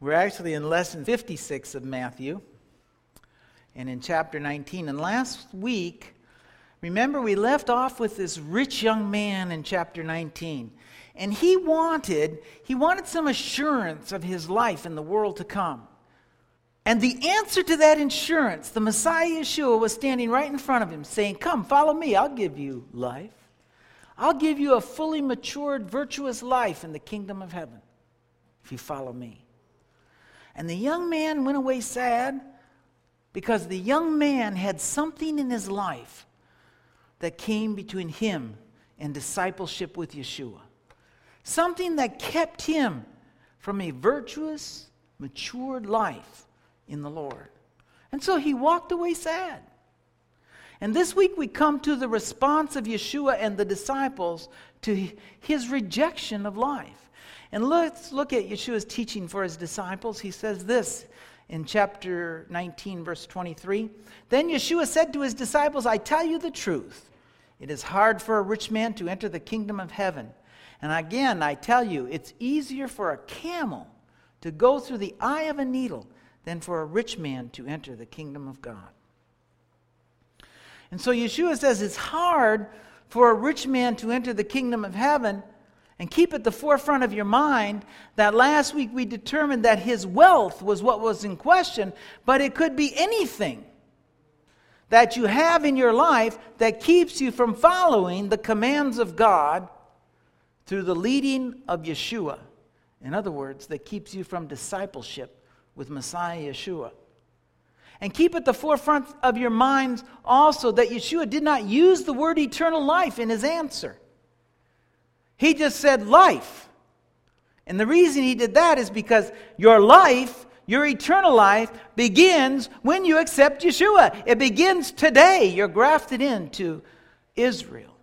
We're actually in lesson 56 of Matthew and in chapter 19. And last week, remember, we left off with this rich young man in chapter 19. And he wanted, he wanted some assurance of his life in the world to come. And the answer to that assurance, the Messiah Yeshua was standing right in front of him saying, Come, follow me, I'll give you life. I'll give you a fully matured, virtuous life in the kingdom of heaven if you follow me. And the young man went away sad because the young man had something in his life that came between him and discipleship with Yeshua. Something that kept him from a virtuous, matured life in the Lord. And so he walked away sad. And this week we come to the response of Yeshua and the disciples to his rejection of life. And let's look at Yeshua's teaching for his disciples. He says this in chapter 19, verse 23. Then Yeshua said to his disciples, I tell you the truth. It is hard for a rich man to enter the kingdom of heaven. And again, I tell you, it's easier for a camel to go through the eye of a needle than for a rich man to enter the kingdom of God. And so Yeshua says it's hard for a rich man to enter the kingdom of heaven and keep at the forefront of your mind that last week we determined that his wealth was what was in question, but it could be anything that you have in your life that keeps you from following the commands of God through the leading of Yeshua. In other words, that keeps you from discipleship with Messiah Yeshua. And keep at the forefront of your minds also that Yeshua did not use the word eternal life in his answer. He just said life. And the reason he did that is because your life, your eternal life, begins when you accept Yeshua. It begins today. You're grafted into Israel.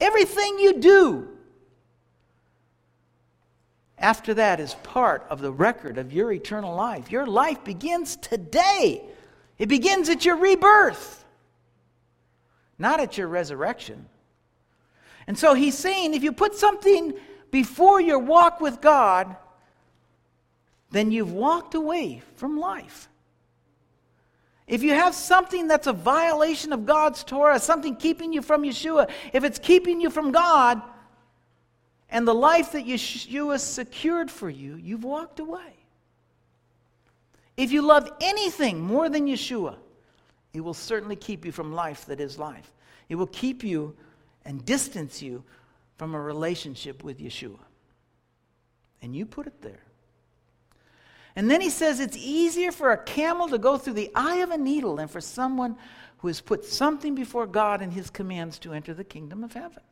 Everything you do after that is part of the record of your eternal life. Your life begins today, it begins at your rebirth, not at your resurrection. And so he's saying if you put something before your walk with God, then you've walked away from life. If you have something that's a violation of God's Torah, something keeping you from Yeshua, if it's keeping you from God and the life that Yeshua secured for you, you've walked away. If you love anything more than Yeshua, it will certainly keep you from life that is life. It will keep you and distance you from a relationship with Yeshua. And you put it there. And then he says it's easier for a camel to go through the eye of a needle than for someone who has put something before God and his commands to enter the kingdom of heaven.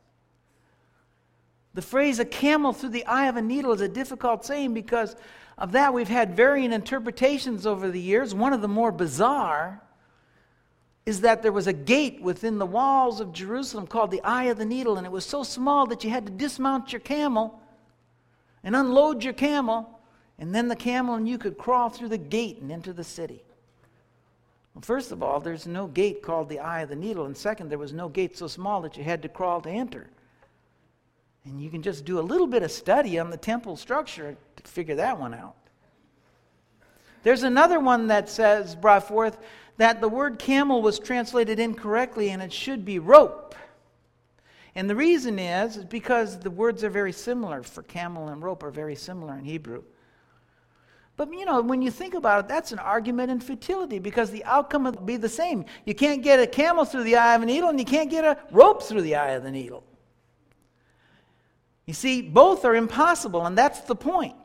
The phrase a camel through the eye of a needle is a difficult saying because of that we've had varying interpretations over the years. One of the more bizarre is that there was a gate within the walls of Jerusalem called the Eye of the Needle, and it was so small that you had to dismount your camel and unload your camel, and then the camel and you could crawl through the gate and enter the city. Well, first of all, there's no gate called the Eye of the Needle, and second, there was no gate so small that you had to crawl to enter. And you can just do a little bit of study on the temple structure to figure that one out. There's another one that says, brought forth, that the word camel was translated incorrectly and it should be rope. And the reason is, is because the words are very similar for camel and rope are very similar in Hebrew. But you know, when you think about it, that's an argument in futility because the outcome will be the same. You can't get a camel through the eye of a needle and you can't get a rope through the eye of the needle. You see, both are impossible, and that's the point.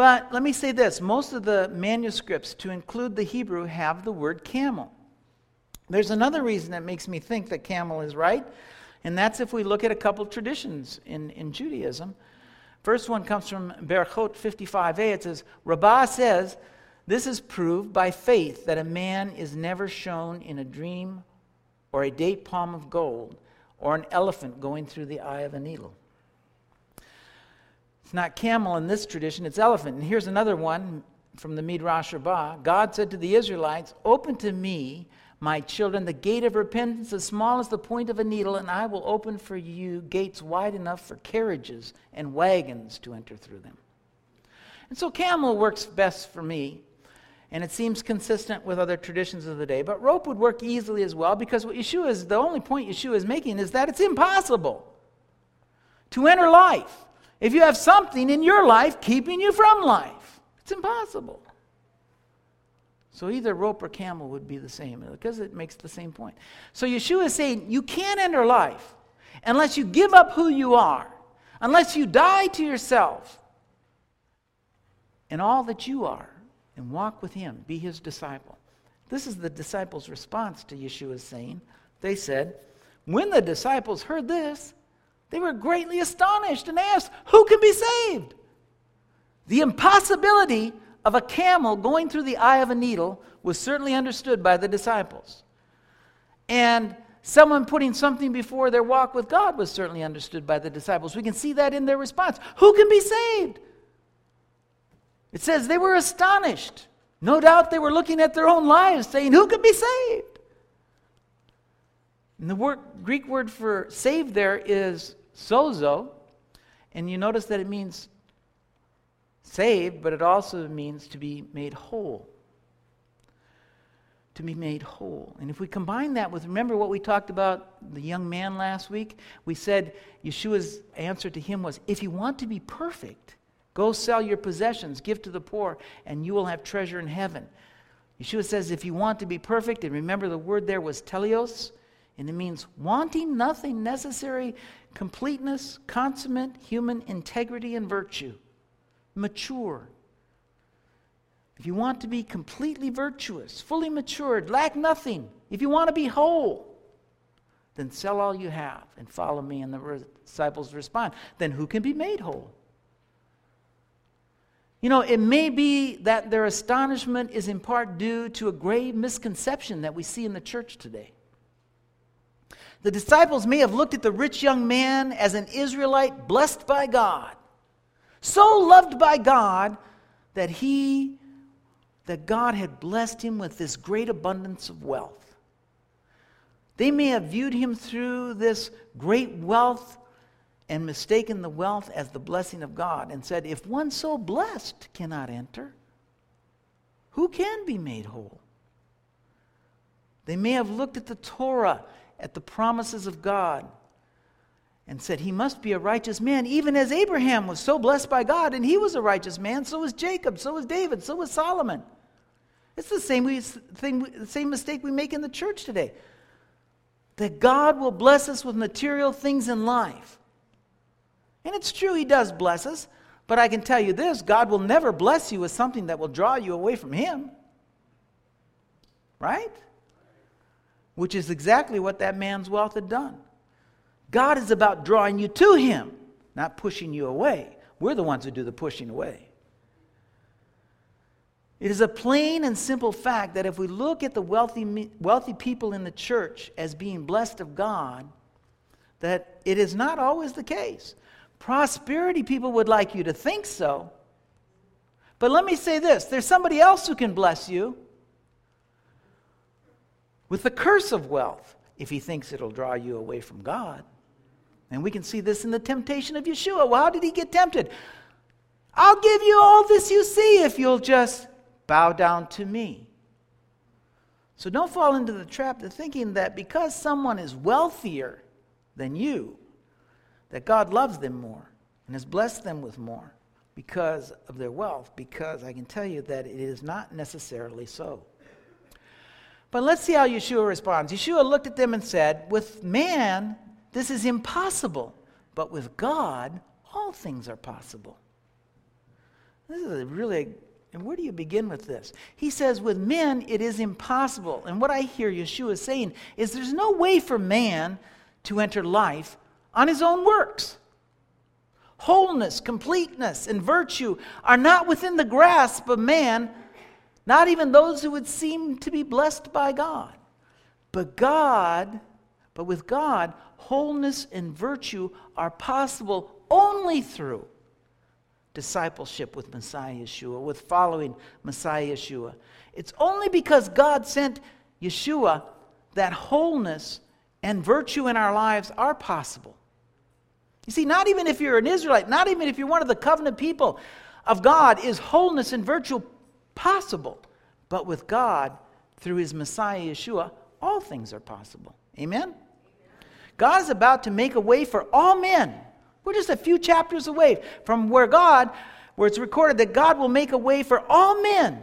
But let me say this most of the manuscripts to include the Hebrew have the word camel. There's another reason that makes me think that camel is right, and that's if we look at a couple of traditions in, in Judaism. First one comes from Berachot 55a. It says, Rabbah says, This is proved by faith that a man is never shown in a dream or a date palm of gold or an elephant going through the eye of a needle. It's not camel in this tradition, it's elephant. And here's another one from the Midrash Rabbah. God said to the Israelites, Open to me, my children, the gate of repentance as small as the point of a needle, and I will open for you gates wide enough for carriages and wagons to enter through them. And so camel works best for me. And it seems consistent with other traditions of the day. But rope would work easily as well because what Yeshua is, the only point Yeshua is making is that it's impossible to enter life if you have something in your life keeping you from life. It's impossible. So either rope or camel would be the same because it makes the same point. So Yeshua is saying you can't enter life unless you give up who you are, unless you die to yourself and all that you are and walk with him, be his disciple. This is the disciples' response to Yeshua's saying. They said, When the disciples heard this, they were greatly astonished and asked, Who can be saved? The impossibility of a camel going through the eye of a needle was certainly understood by the disciples. And someone putting something before their walk with God was certainly understood by the disciples. We can see that in their response. Who can be saved? It says they were astonished. No doubt they were looking at their own lives, saying, Who can be saved? And the word, Greek word for saved there is sozo. And you notice that it means saved, but it also means to be made whole. To be made whole. And if we combine that with, remember what we talked about the young man last week? We said Yeshua's answer to him was, if you want to be perfect, go sell your possessions, give to the poor, and you will have treasure in heaven. Yeshua says, if you want to be perfect, and remember the word there was teleios, and it means wanting nothing necessary, completeness, consummate human integrity and virtue mature. If you want to be completely virtuous, fully matured, lack nothing, if you want to be whole, then sell all you have and follow me. And the disciples respond, then who can be made whole? You know, it may be that their astonishment is in part due to a grave misconception that we see in the church today. The disciples may have looked at the rich young man as an Israelite blessed by God so loved by God that he that God had blessed him with this great abundance of wealth. They may have viewed him through this great wealth and mistaken the wealth as the blessing of God and said, If one so blessed cannot enter, who can be made whole? They may have looked at the Torah, at the promises of God, and said, He must be a righteous man, even as Abraham was so blessed by God, and he was a righteous man. So was Jacob, so was David, so was Solomon. It's the same, we, thing, the same mistake we make in the church today. That God will bless us with material things in life. And it's true, He does bless us, but I can tell you this God will never bless you with something that will draw you away from Him. Right? Which is exactly what that man's wealth had done. God is about drawing you to Him, not pushing you away. We're the ones who do the pushing away. It is a plain and simple fact that if we look at the wealthy, wealthy people in the church as being blessed of God, that it is not always the case. Prosperity people would like you to think so. But let me say this there's somebody else who can bless you with the curse of wealth if he thinks it'll draw you away from God. And we can see this in the temptation of Yeshua. Well, how did he get tempted? I'll give you all this you see if you'll just bow down to me. So don't fall into the trap of thinking that because someone is wealthier than you, that God loves them more and has blessed them with more because of their wealth, because I can tell you that it is not necessarily so. But let's see how Yeshua responds. Yeshua looked at them and said, With man, this is impossible. But with God, all things are possible. This is a really, and where do you begin with this? He says, with men, it is impossible. And what I hear Yeshua saying is there's no way for man to enter life on his own works. Wholeness, completeness, and virtue are not within the grasp of man, not even those who would seem to be blessed by God. But God, but with God, wholeness and virtue are possible only through discipleship with Messiah Yeshua, with following Messiah Yeshua. It's only because God sent Yeshua that wholeness and virtue in our lives are possible. You see, not even if you're an Israelite, not even if you're one of the covenant people, of God is wholeness and virtue possible. But with God, through his Messiah Yeshua, all things are possible. Amen? God is about to make a way for all men. We're just a few chapters away from where God, where it's recorded that God will make a way for all men.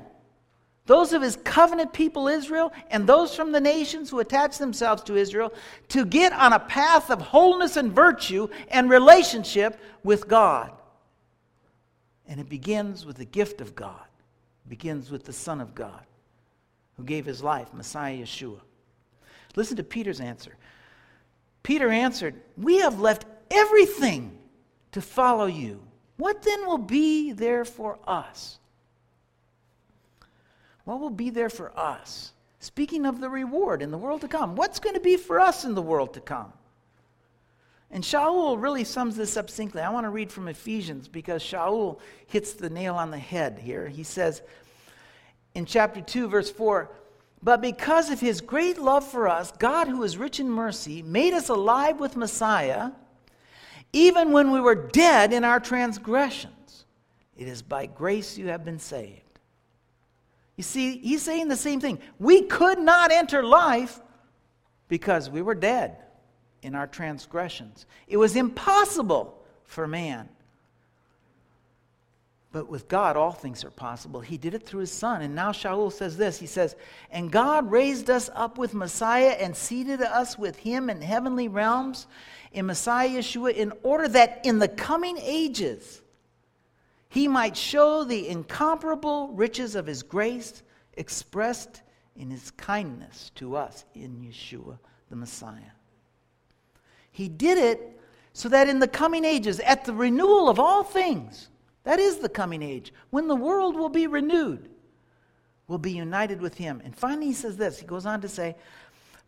Those of his covenant people, Israel, and those from the nations who attach themselves to Israel, to get on a path of wholeness and virtue and relationship with God. And it begins with the gift of God, begins with the Son of God who gave his life, Messiah Yeshua. Listen to Peter's answer. Peter answered, We have left everything to follow you. What then will be there for us? What will be there for us? Speaking of the reward in the world to come, what's going to be for us in the world to come? And Shaul really sums this up succinctly. I want to read from Ephesians because Shaul hits the nail on the head here. He says in chapter 2, verse 4 But because of his great love for us, God, who is rich in mercy, made us alive with Messiah, even when we were dead in our transgressions. It is by grace you have been saved. You see, he's saying the same thing. We could not enter life because we were dead in our transgressions. It was impossible for man. But with God, all things are possible. He did it through his son. And now Shaul says this He says, And God raised us up with Messiah and seated us with him in heavenly realms in Messiah Yeshua, in order that in the coming ages he might show the incomparable riches of his grace expressed in his kindness to us in Yeshua the Messiah. He did it so that in the coming ages, at the renewal of all things, that is the coming age, when the world will be renewed, will be united with him. And finally, he says this he goes on to say,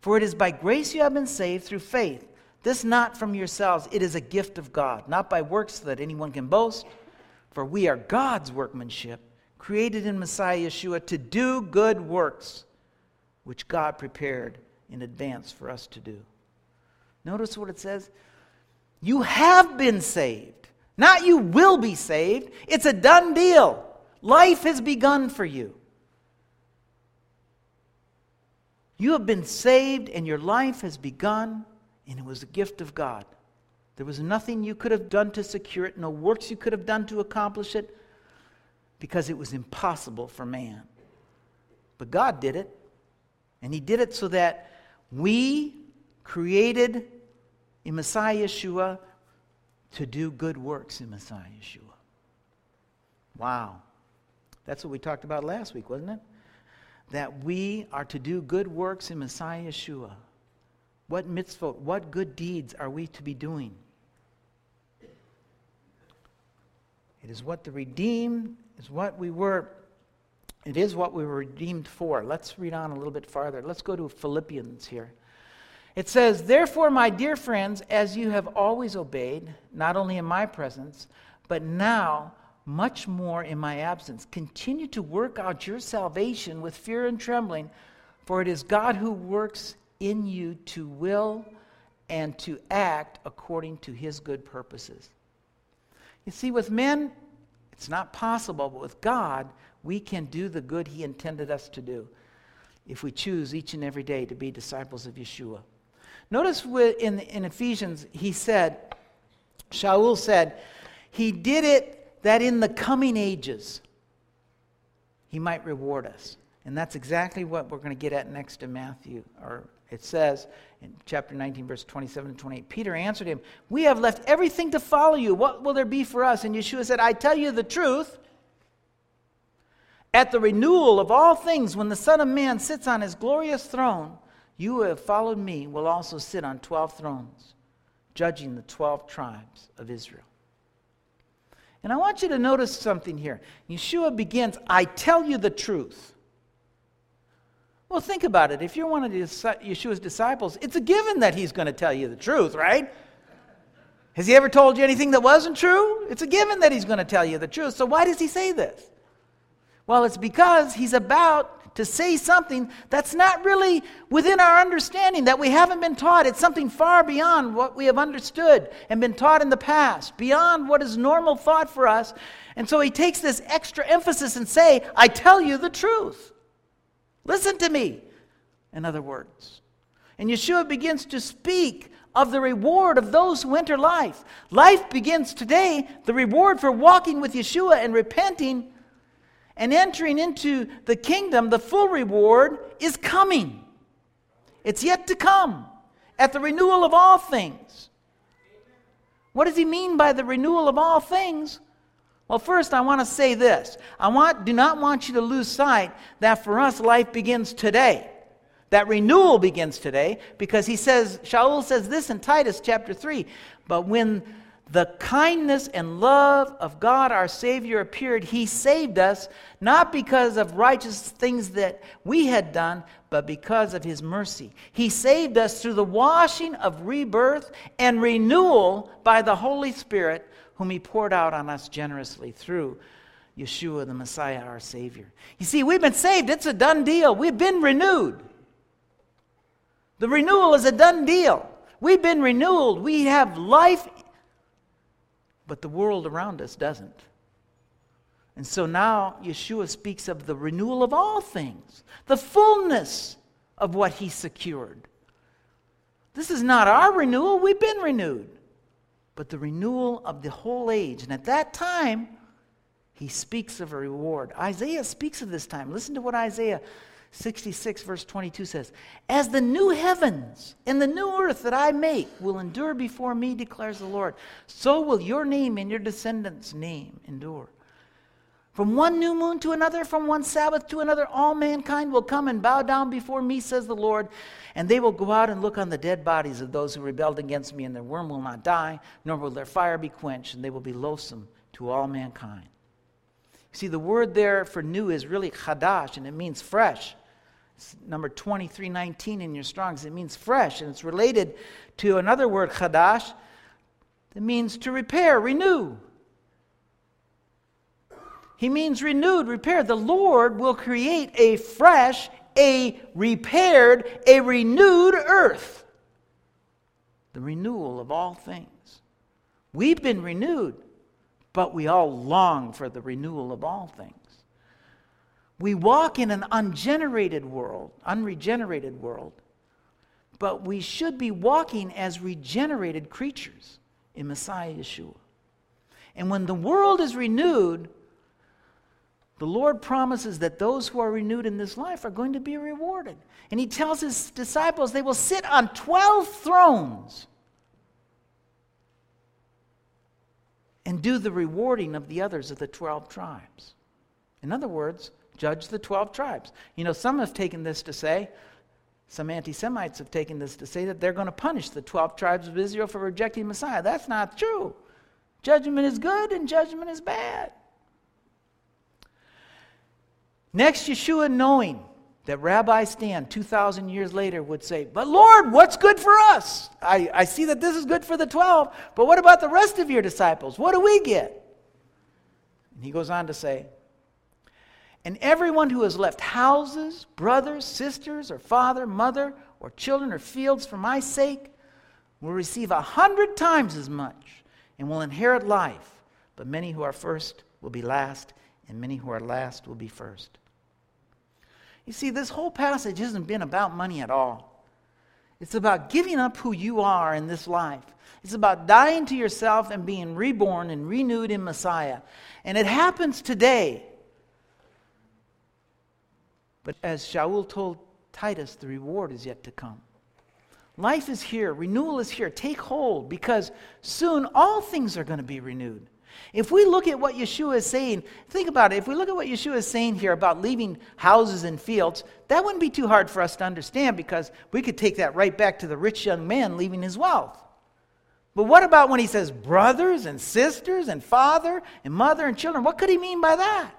For it is by grace you have been saved through faith. This not from yourselves, it is a gift of God, not by works so that anyone can boast. For we are God's workmanship, created in Messiah Yeshua to do good works, which God prepared in advance for us to do. Notice what it says. You have been saved. Not you will be saved. It's a done deal. Life has begun for you. You have been saved and your life has begun, and it was a gift of God. There was nothing you could have done to secure it, no works you could have done to accomplish it, because it was impossible for man. But God did it, and He did it so that we created in Messiah Yeshua to do good works in Messiah Yeshua. Wow. That's what we talked about last week, wasn't it? That we are to do good works in Messiah Yeshua. What mitzvot, what good deeds are we to be doing? It is what the redeemed is what we were it is what we were redeemed for. Let's read on a little bit farther. Let's go to Philippians here. It says, Therefore, my dear friends, as you have always obeyed, not only in my presence, but now much more in my absence, continue to work out your salvation with fear and trembling, for it is God who works in you to will and to act according to his good purposes. You see, with men, it's not possible, but with God, we can do the good he intended us to do if we choose each and every day to be disciples of Yeshua. Notice in, in Ephesians, he said, Shaul said, he did it that in the coming ages he might reward us. And that's exactly what we're going to get at next in Matthew. Or it says in chapter 19, verse 27 and 28, Peter answered him, We have left everything to follow you. What will there be for us? And Yeshua said, I tell you the truth. At the renewal of all things, when the Son of Man sits on his glorious throne, you who have followed me will also sit on 12 thrones, judging the 12 tribes of Israel. And I want you to notice something here. Yeshua begins, I tell you the truth. Well, think about it. If you're one of Yeshua's disciples, it's a given that he's going to tell you the truth, right? Has he ever told you anything that wasn't true? It's a given that he's going to tell you the truth. So why does he say this? Well, it's because he's about to say something that's not really within our understanding, that we haven't been taught. It's something far beyond what we have understood and been taught in the past, beyond what is normal thought for us. And so he takes this extra emphasis and say, I tell you the truth. Listen to me, in other words. And Yeshua begins to speak of the reward of those who enter life. Life begins today. The reward for walking with Yeshua and repenting and entering into the kingdom, the full reward is coming. It's yet to come at the renewal of all things. What does he mean by the renewal of all things? Well, first I want to say this. I want do not want you to lose sight that for us life begins today. That renewal begins today because he says, Shaul says this in Titus chapter 3. But when the kindness and love of God our Savior appeared, he saved us, not because of righteous things that we had done, but because of his mercy. He saved us through the washing of rebirth and renewal by the Holy Spirit, whom he poured out on us generously through Yeshua, the Messiah, our Savior. You see, we've been saved, it's a done deal. We've been renewed. The renewal is a done deal. We've been renewed. We have life, but the world around us doesn't. And so now Yeshua speaks of the renewal of all things, the fullness of what he secured. This is not our renewal, we've been renewed, but the renewal of the whole age. And at that time, he speaks of a reward. Isaiah speaks of this time. Listen to what Isaiah 66, verse 22 says, As the new heavens and the new earth that I make will endure before me, declares the Lord, so will your name and your descendants' name endure. From one new moon to another, from one Sabbath to another, all mankind will come and bow down before me, says the Lord. And they will go out and look on the dead bodies of those who rebelled against me, and their worm will not die, nor will their fire be quenched, and they will be loathsome to all mankind. See, the word there for new is really chadash, and it means fresh. It's number 2319 in your Strongs. It means fresh, and it's related to another word, chadash, that means to repair, renew. He means renewed, repaired. The Lord will create a fresh, a repaired, a renewed earth. The renewal of all things. We've been renewed, but we all long for the renewal of all things. We walk in an ungenerated world, unregenerated world, but we should be walking as regenerated creatures in Messiah Yeshua. And when the world is renewed, the Lord promises that those who are renewed in this life are going to be rewarded. And he tells his disciples they will sit on 12 thrones and do the rewarding of the others of the 12 tribes. In other words, judge the 12 tribes. You know, some have taken this to say, some anti Semites have taken this to say that they're going to punish the 12 tribes of Israel for rejecting Messiah. That's not true. Judgment is good and judgment is bad. Next, Yeshua, knowing that Rabbi Stan, 2,000 years later, would say, But Lord, what's good for us? I, I see that this is good for the 12, but what about the rest of your disciples? What do we get? And he goes on to say, and everyone who has left houses, brothers, sisters, or father, mother, or children, or fields for my sake will receive a hundred times as much and will inherit life. But many who are first will be last, and many who are last will be first. You see, this whole passage hasn't been about money at all. It's about giving up who you are in this life. It's about dying to yourself and being reborn and renewed in Messiah. And it happens today. But as Shaul told Titus, the reward is yet to come. Life is here, renewal is here. Take hold because soon all things are going to be renewed. If we look at what Yeshua is saying, think about it. If we look at what Yeshua is saying here about leaving houses and fields, that wouldn't be too hard for us to understand because we could take that right back to the rich young man leaving his wealth. But what about when he says brothers and sisters and father and mother and children? What could he mean by that?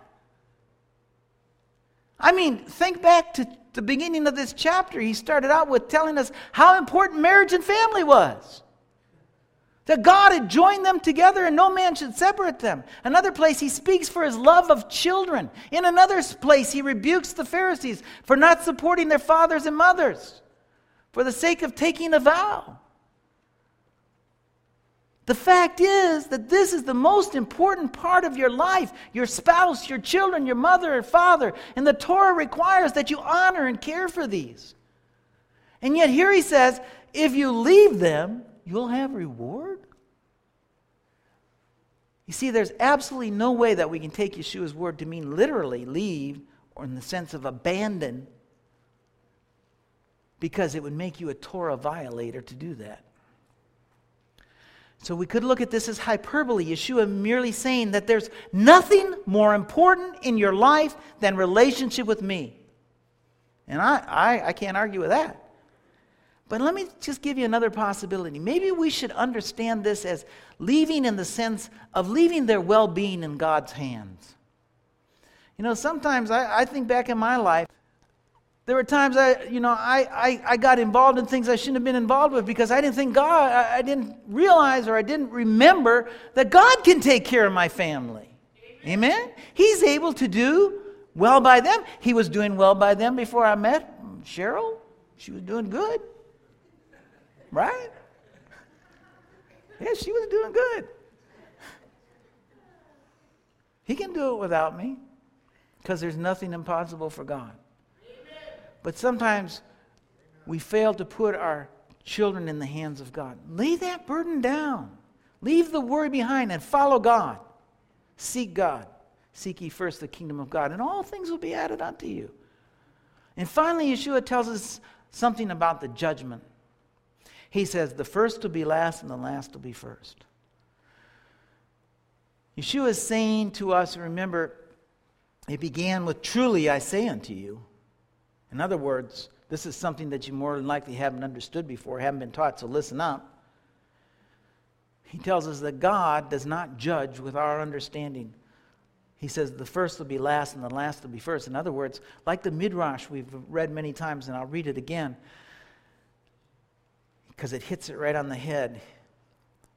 I mean, think back to the beginning of this chapter. He started out with telling us how important marriage and family was. That God had joined them together and no man should separate them. Another place, he speaks for his love of children. In another place, he rebukes the Pharisees for not supporting their fathers and mothers for the sake of taking a vow. The fact is that this is the most important part of your life your spouse, your children, your mother and father. And the Torah requires that you honor and care for these. And yet, here he says, if you leave them, you'll have reward? You see, there's absolutely no way that we can take Yeshua's word to mean literally leave or in the sense of abandon because it would make you a Torah violator to do that. So we could look at this as hyperbole, Yeshua merely saying that there's nothing more important in your life than relationship with me. And I, I, I can't argue with that. But let me just give you another possibility. Maybe we should understand this as leaving in the sense of leaving their well being in God's hands. You know, sometimes I, I, think back in my life, there were times I, you know, I, I, I, got involved in things I shouldn't have been involved with because I didn't think God, I, I didn't realize or I didn't remember that God can take care of my family. Amen? Amen? He's able to do well by them. He was doing well by them before I met Cheryl. She was doing good. Right? Yeah, she was doing good. He can do it without me because there's nothing impossible for God. But sometimes we fail to put our children in the hands of God. Lay that burden down. Leave the worry behind and follow God. Seek God. Seek ye first the kingdom of God, and all things will be added unto you. And finally, Yeshua tells us something about the judgment. He says, The first will be last, and the last will be first. Yeshua is saying to us, remember, it began with, Truly I say unto you. In other words, this is something that you more than likely haven't understood before, haven't been taught, so listen up. He tells us that God does not judge with our understanding. He says the first will be last and the last will be first. In other words, like the Midrash we've read many times, and I'll read it again because it hits it right on the head.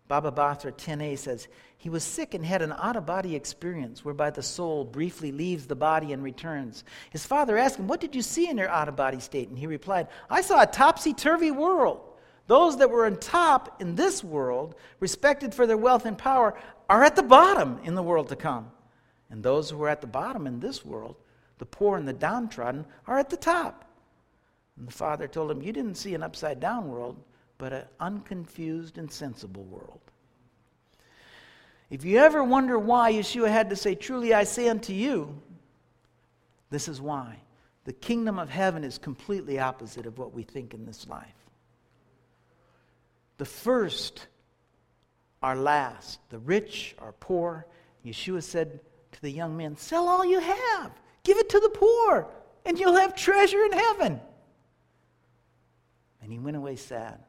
Baba Batra 10a says, He was sick and had an out of body experience whereby the soul briefly leaves the body and returns. His father asked him, What did you see in your out of body state? And he replied, I saw a topsy turvy world. Those that were on top in this world, respected for their wealth and power, are at the bottom in the world to come. And those who are at the bottom in this world, the poor and the downtrodden, are at the top. And the father told him, You didn't see an upside down world but an unconfused and sensible world. If you ever wonder why Yeshua had to say, Truly I say unto you, this is why. The kingdom of heaven is completely opposite of what we think in this life. The first are last, the rich are poor. Yeshua said to the young men, Sell all you have, give it to the poor, and you'll have treasure in heaven. And he went away sad.